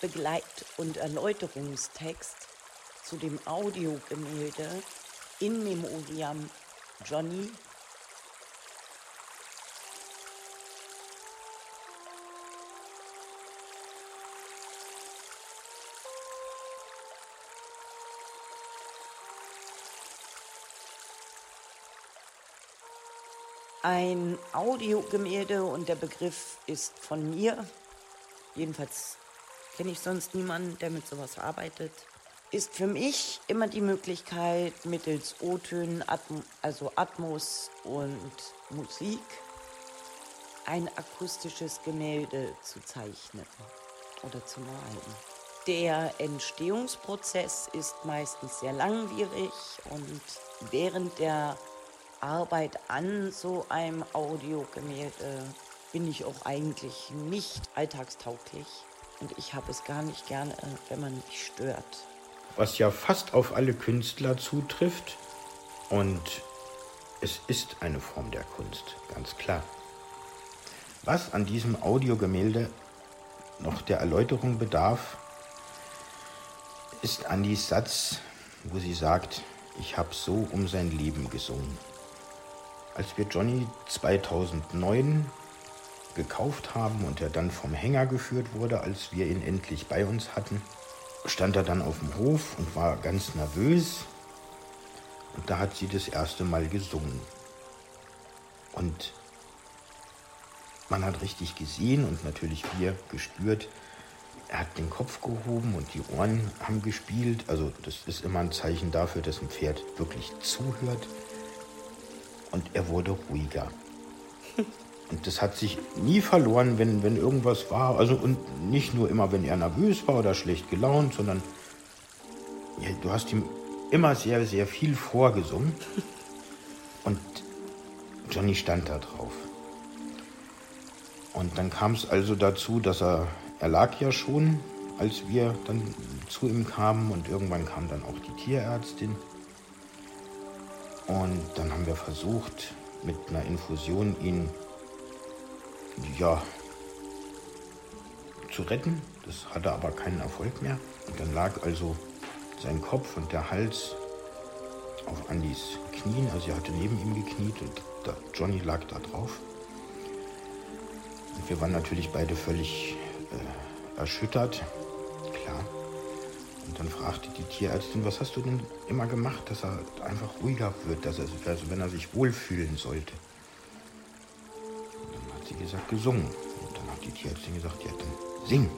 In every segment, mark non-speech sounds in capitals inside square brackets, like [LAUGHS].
Begleit- und Erläuterungstext zu dem Audiogemälde In Memoriam Johnny ein Audiogemälde und der Begriff ist von mir. Jedenfalls kenne ich sonst niemanden, der mit sowas arbeitet. Ist für mich immer die Möglichkeit, mittels O-Tönen, Atm also Atmos und Musik, ein akustisches Gemälde zu zeichnen oder zu malen. Der Entstehungsprozess ist meistens sehr langwierig und während der Arbeit an so einem Audiogemälde bin ich auch eigentlich nicht alltagstauglich. Und ich habe es gar nicht gerne, wenn man mich stört. Was ja fast auf alle Künstler zutrifft. Und es ist eine Form der Kunst, ganz klar. Was an diesem Audiogemälde noch der Erläuterung bedarf, ist Andys Satz, wo sie sagt, ich habe so um sein Leben gesungen. Als wir Johnny 2009 gekauft haben und er dann vom Hänger geführt wurde, als wir ihn endlich bei uns hatten, stand er dann auf dem Hof und war ganz nervös. Und da hat sie das erste Mal gesungen. Und man hat richtig gesehen und natürlich wir gespürt, er hat den Kopf gehoben und die Ohren haben gespielt. Also das ist immer ein Zeichen dafür, dass ein Pferd wirklich zuhört und er wurde ruhiger. [LAUGHS] Und das hat sich nie verloren, wenn, wenn irgendwas war. Also und nicht nur immer, wenn er nervös war oder schlecht gelaunt, sondern ja, du hast ihm immer sehr, sehr viel vorgesungen. Und Johnny stand da drauf. Und dann kam es also dazu, dass er, er lag ja schon, als wir dann zu ihm kamen und irgendwann kam dann auch die Tierärztin. Und dann haben wir versucht, mit einer Infusion ihn ja, zu retten. Das hatte aber keinen Erfolg mehr. Und dann lag also sein Kopf und der Hals auf Andys Knien. Also er hatte neben ihm gekniet und der Johnny lag da drauf. Und wir waren natürlich beide völlig äh, erschüttert. Klar. Und dann fragte die Tierärztin, was hast du denn immer gemacht, dass er einfach ruhiger wird, dass er, also wenn er sich wohlfühlen sollte. Sie gesagt, gesungen. Und dann hat die Tierärztin gesagt, ja, dann sing.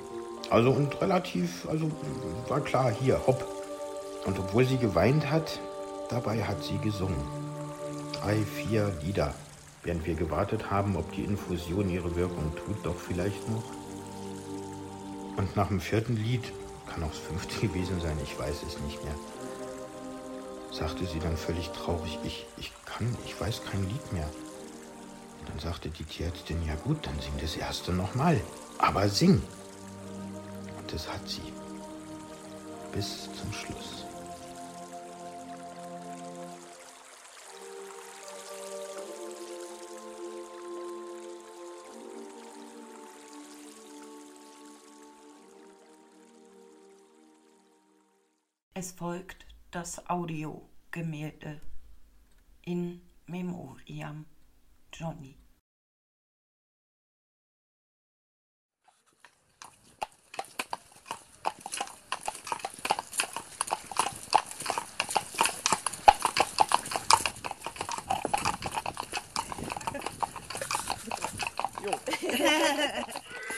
Also und relativ, also war klar, hier, hopp. Und obwohl sie geweint hat, dabei hat sie gesungen. Drei, vier Lieder, während wir gewartet haben, ob die Infusion ihre Wirkung tut, doch vielleicht noch. Und nach dem vierten Lied kann auch das fünfte [LAUGHS] gewesen sein, ich weiß es nicht mehr. Sagte sie dann völlig traurig, ich, ich kann, ich weiß kein Lied mehr. Dann sagte die Tierärztin, ja gut, dann sing das erste nochmal. Aber sing. Und das hat sie. Bis zum Schluss. Es folgt das Audiogemälde in Memoriam Johnny.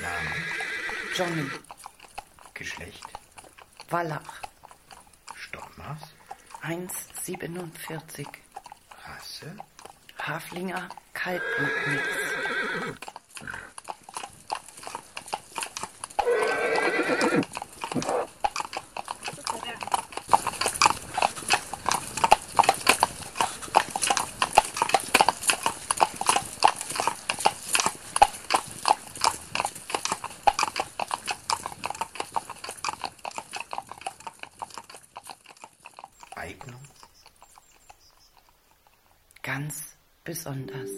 Name, [LAUGHS] Johnny. Geschlecht, Wallach, Stockmaß, 1,47, Rasse, Haflinger halten nichts. besonders.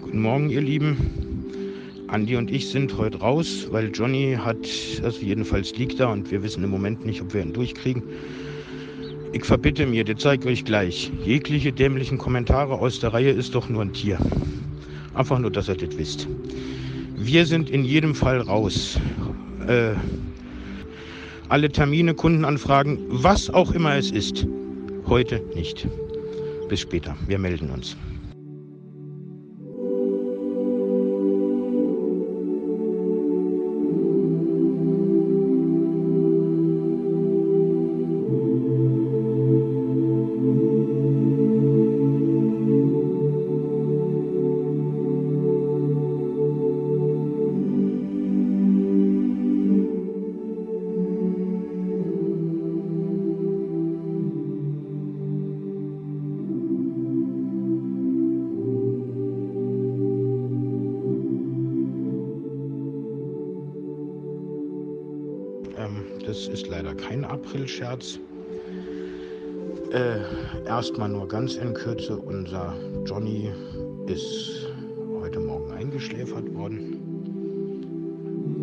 Guten Morgen, ihr Lieben. Andi und ich sind heute raus, weil Johnny hat, also jedenfalls liegt da und wir wissen im Moment nicht, ob wir ihn durchkriegen. Ich verbitte mir, das zeige ich euch gleich. Jegliche dämlichen Kommentare aus der Reihe ist doch nur ein Tier. Einfach nur, dass ihr das wisst. Wir sind in jedem Fall raus. Äh, alle Termine, Kundenanfragen, was auch immer es ist. Heute nicht. Bis später. Wir melden uns. Aprilscherz. Äh, erstmal nur ganz in Kürze, unser Johnny ist heute Morgen eingeschläfert worden.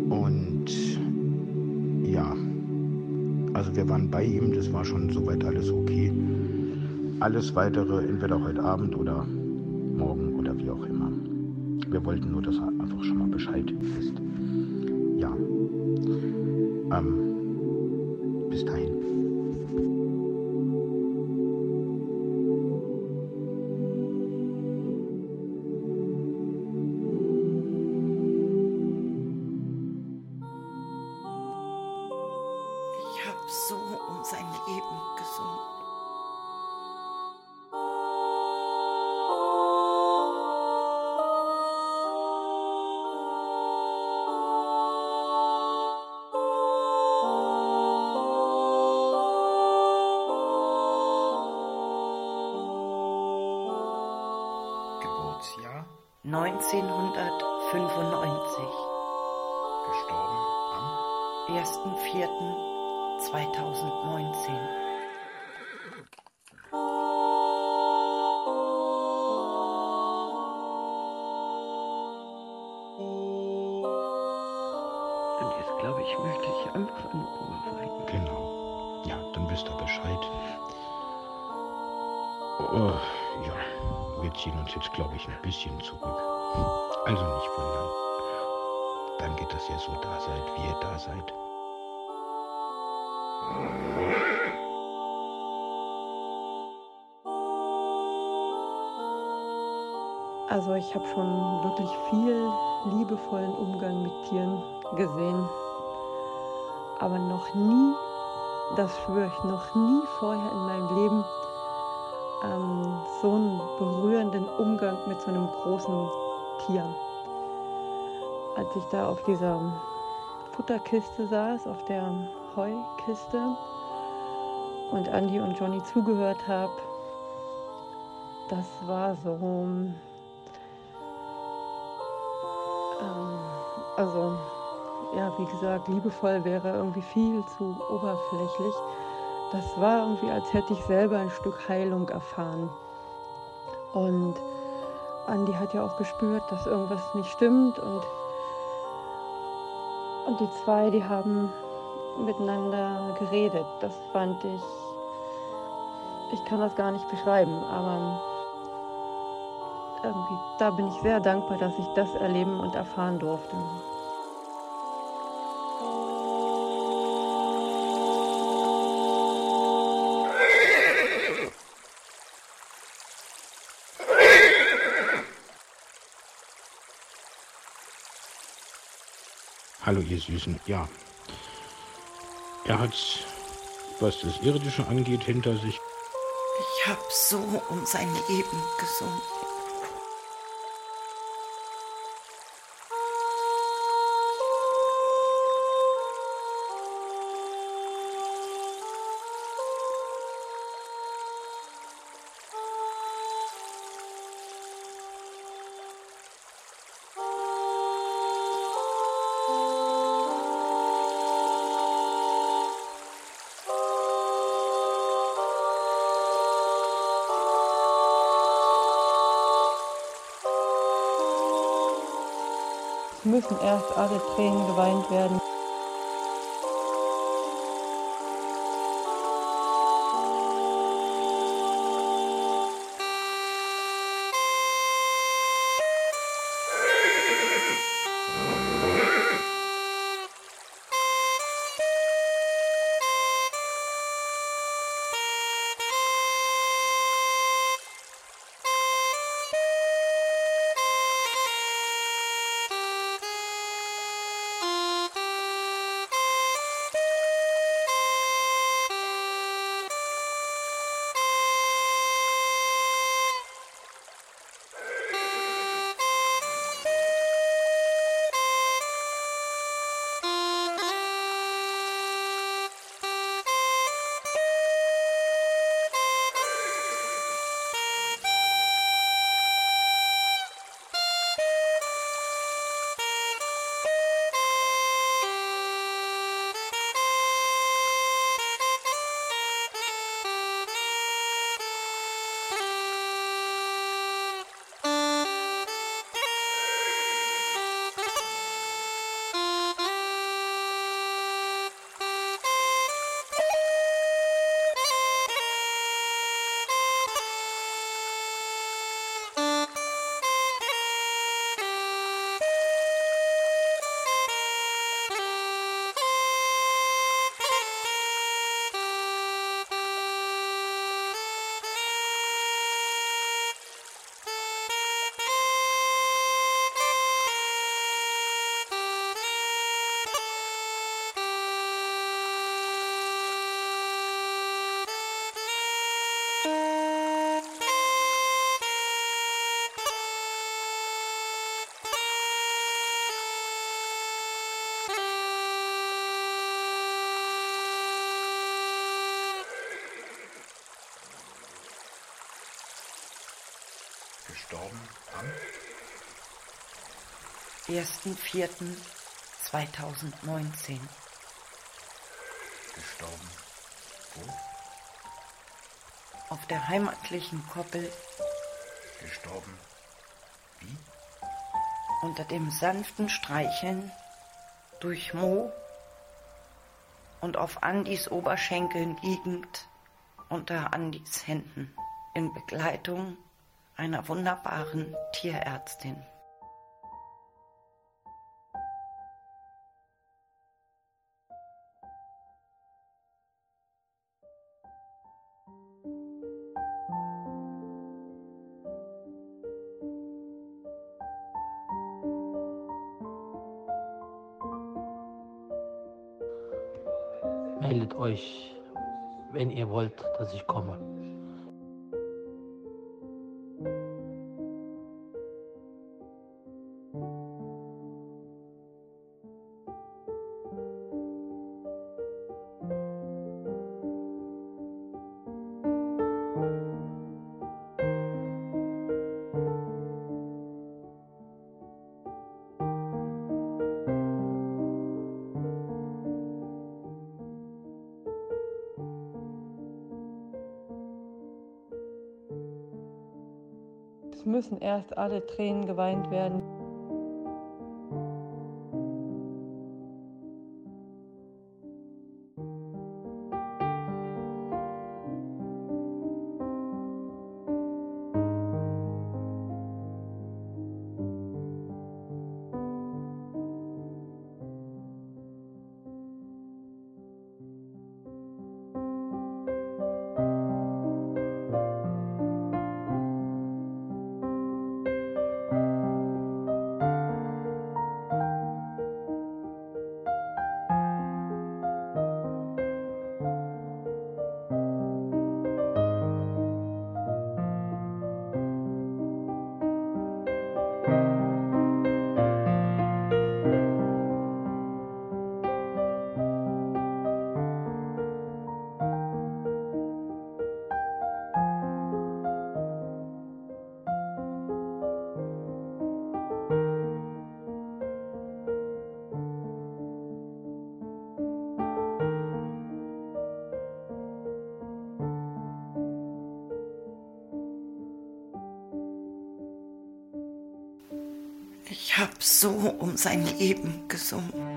Und ja, also wir waren bei ihm, das war schon soweit alles okay. Alles weitere entweder heute Abend oder morgen oder wie auch immer. Wir wollten nur, dass er einfach schon mal Bescheid wisst. Ja. Ähm, so um sein Leben gesungen. Oh, ja, wir ziehen uns jetzt, glaube ich, ein bisschen zurück. Also nicht wundern. Dann geht das ja so da seid, wie ihr da seid. Also ich habe schon wirklich viel liebevollen Umgang mit Tieren gesehen, aber noch nie, das schwöre ich, noch nie vorher in meinem Leben ähm, so einen berührenden Umgang mit so einem großen Tier. Als ich da auf dieser Futterkiste saß, auf der Heukiste und Andy und Johnny zugehört habe, das war so ähm, also ja, wie gesagt, liebevoll wäre irgendwie viel zu oberflächlich. Das war irgendwie, als hätte ich selber ein Stück Heilung erfahren. Und Andi hat ja auch gespürt, dass irgendwas nicht stimmt und, und die zwei, die haben miteinander geredet. Das fand ich, ich kann das gar nicht beschreiben, aber irgendwie, da bin ich sehr dankbar, dass ich das erleben und erfahren durfte. Hallo ihr Süßen. Ja. Er hat, was das Irdische angeht, hinter sich. Ich habe so um sein Leben gesungen. Müssen erst alle Tränen geweint werden. 1.4.2019. Gestorben wo? Auf der heimatlichen Koppel. Gestorben wie? Unter dem sanften Streicheln durch Mo und auf Andis Oberschenkeln liegend unter Andis Händen in Begleitung einer wunderbaren Tierärztin. Meldet euch, wenn ihr wollt, dass ich komme. Müssen erst alle Tränen geweint werden. Habe so um sein Leben gesungen.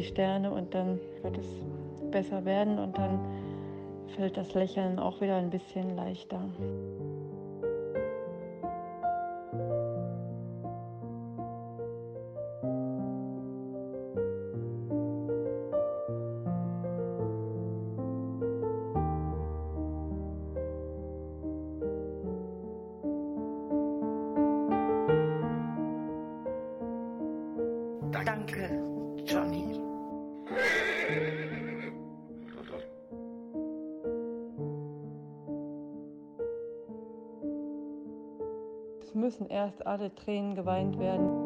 Die Sterne und dann wird es besser werden und dann fällt das Lächeln auch wieder ein bisschen leichter. Müssen erst alle Tränen geweint werden.